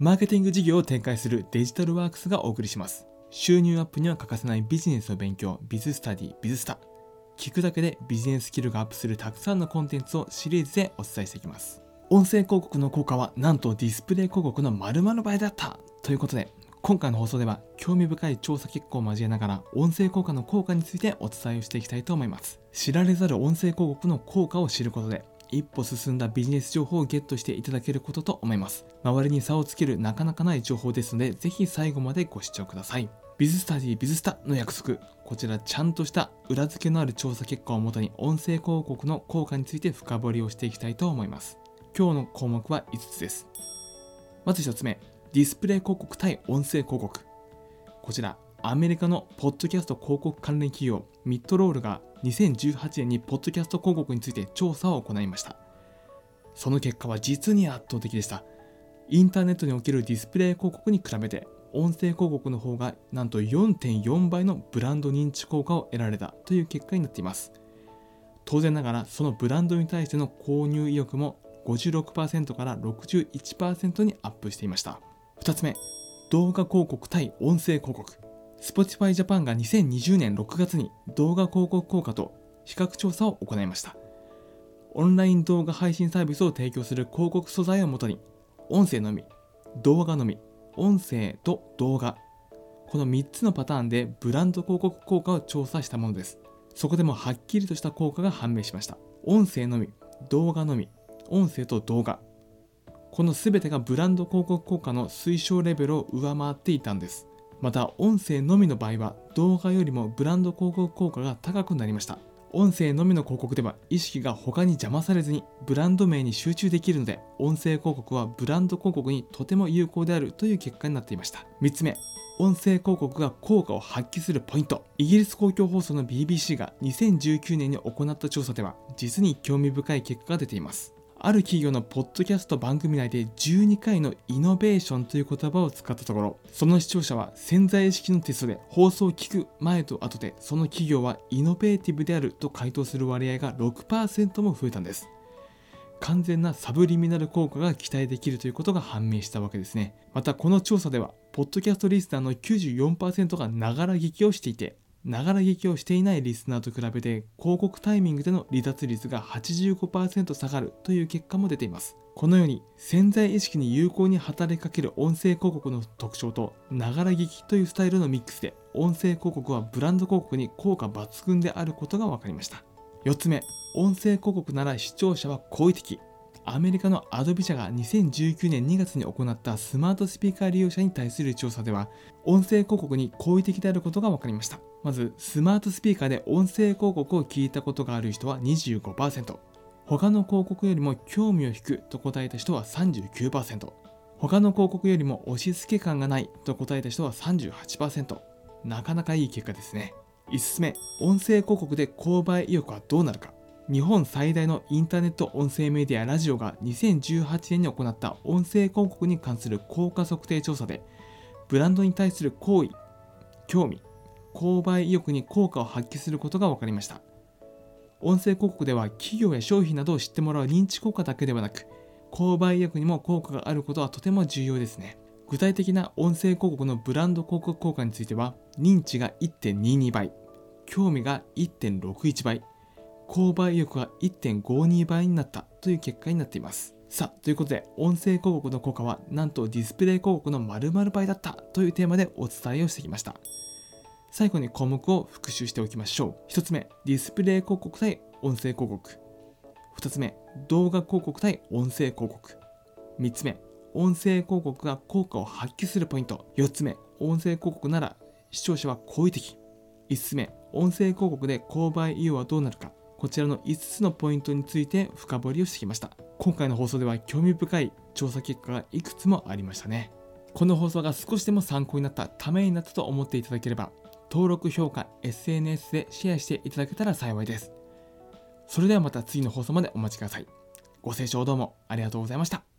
マーケティング事業を展開するデジタルワークスがお送りします。収入アップには欠かせないビジネスの勉強、ビズスタディ、ビズスタ。聞くだけでビジネススキルがアップするたくさんのコンテンツをシリーズでお伝えしていきます。音声広告の効果はなんとディスプレイ広告の〇〇倍だったということで、今回の放送では興味深い調査結果を交えながら音声効果の効果についてお伝えをしていきたいと思います。知られざる音声広告の効果を知ることで一歩進んだビジネス情報をゲットしていただけることと思います。周りに差をつけるなかなかない情報ですので、ぜひ最後までご視聴ください。ビズスタディビズスタの約束。こちらちゃんとした裏付けのある調査結果をもとに音声広告の効果について深掘りをしていきたいと思います。今日の項目は5つです。まず1つ目、ディスプレイ広告対音声広告。こちら、アメリカのポッドキャスト広告関連企業ミッドロールが2018年にポッドキャスト広告について調査を行いました。その結果は実に圧倒的でした。インターネットにおけるディスプレイ広告に比べて音声広告の方がなんと4.4倍のブランド認知効果を得られたという結果になっています。当然ながらそのブランドに対しての購入意欲も56%から61%にアップしていました。2つ目動画広告対音声広告。Spotify Japan が2020年6月に動画広告効果と比較調査を行いました。オンライン動画配信サービスを提供する広告素材をもとに、音声のみ、動画のみ、音声と動画、この3つのパターンでブランド広告効果を調査したものです。そこでもはっきりとした効果が判明しました。音声のみ、動画のみ、音声と動画。この全てがブランド広告効果の推奨レベルを上回っていたんです。また音声のみの場合は動画よりもブランド広告効果が高くなりました。音声のみの広告では意識が他に邪魔されずにブランド名に集中できるので音声広告はブランド広告にとても有効であるという結果になっていました。3つ目音声広告が効果を発揮するポイント。イギリス公共放送の BBC が2019年に行った調査では実に興味深い結果が出ています。ある企業のポッドキャスト番組内で12回のイノベーションという言葉を使ったところ、その視聴者は潜在意識のテストで放送を聞く前と後でその企業はイノベーティブであると回答する割合が6%も増えたんです。完全なサブリミナル効果が期待できるということが判明したわけですね。またこの調査では、ポッドキャストリスナーの94%がながら聞きをしていて、ながら聞きをしていないリスナーと比べて広告タイミングでの離脱率が85%下がるという結果も出ています。このように潜在意識に有効に働きかける音声広告の特徴とながら聞きというスタイルのミックスで音声広告はブランド広告に効果抜群であることが分かりました。4つ目、音声広告なら視聴者は好意的。アメリカのアドビ社が2019年2月に行ったスマートスピーカー利用者に対する調査では、音声広告に好意的であることが分かりました。まず、スマートスピーカーで音声広告を聞いたことがある人は25%、他の広告よりも興味を引くと答えた人は39%、他の広告よりも押し付け感がないと答えた人は38%。なかなかいい結果ですね。5つ目、音声広告で購買意欲はどうなるか。日本最大のインターネット音声メディアラジオが2018年に行った音声広告に関する効果測定調査で、ブランドに対する好意、興味、購買意欲に効果を発揮することが分かりました。音声広告では企業や商品などを知ってもらう認知効果だけではなく、購買意欲にも効果があることはとても重要ですね。具体的な音声広告のブランド広告効果については、認知が1.22倍、興味が1.61倍、購買意欲が1.52倍になったという結果になっています。さあ、ということで、音声広告の効果はなんとディスプレイ広告の〇〇倍だったというテーマでお伝えをしてきました。最後に項目を復習しておきましょう。1つ目、ディスプレイ広告対音声広告。2つ目、動画広告対音声広告。3つ目、音声広告が効果を発揮するポイント。4つ目、音声広告なら視聴者は好意的。5つ目、音声広告で購買意欲はどうなるか。こちらの5つのポイントについて深掘りをしてきました。今回の放送では興味深い調査結果がいくつもありましたね。この放送が少しでも参考になった、ためになったと思っていただければ、登録、評価、SNS でシェアしていただけたら幸いです。それではまた次の放送までお待ちください。ご清聴どうもありがとうございました。